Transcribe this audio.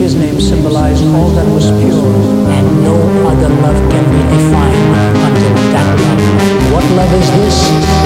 His name symbolized all that was pure. And no other love can be defined until that love. What love is this?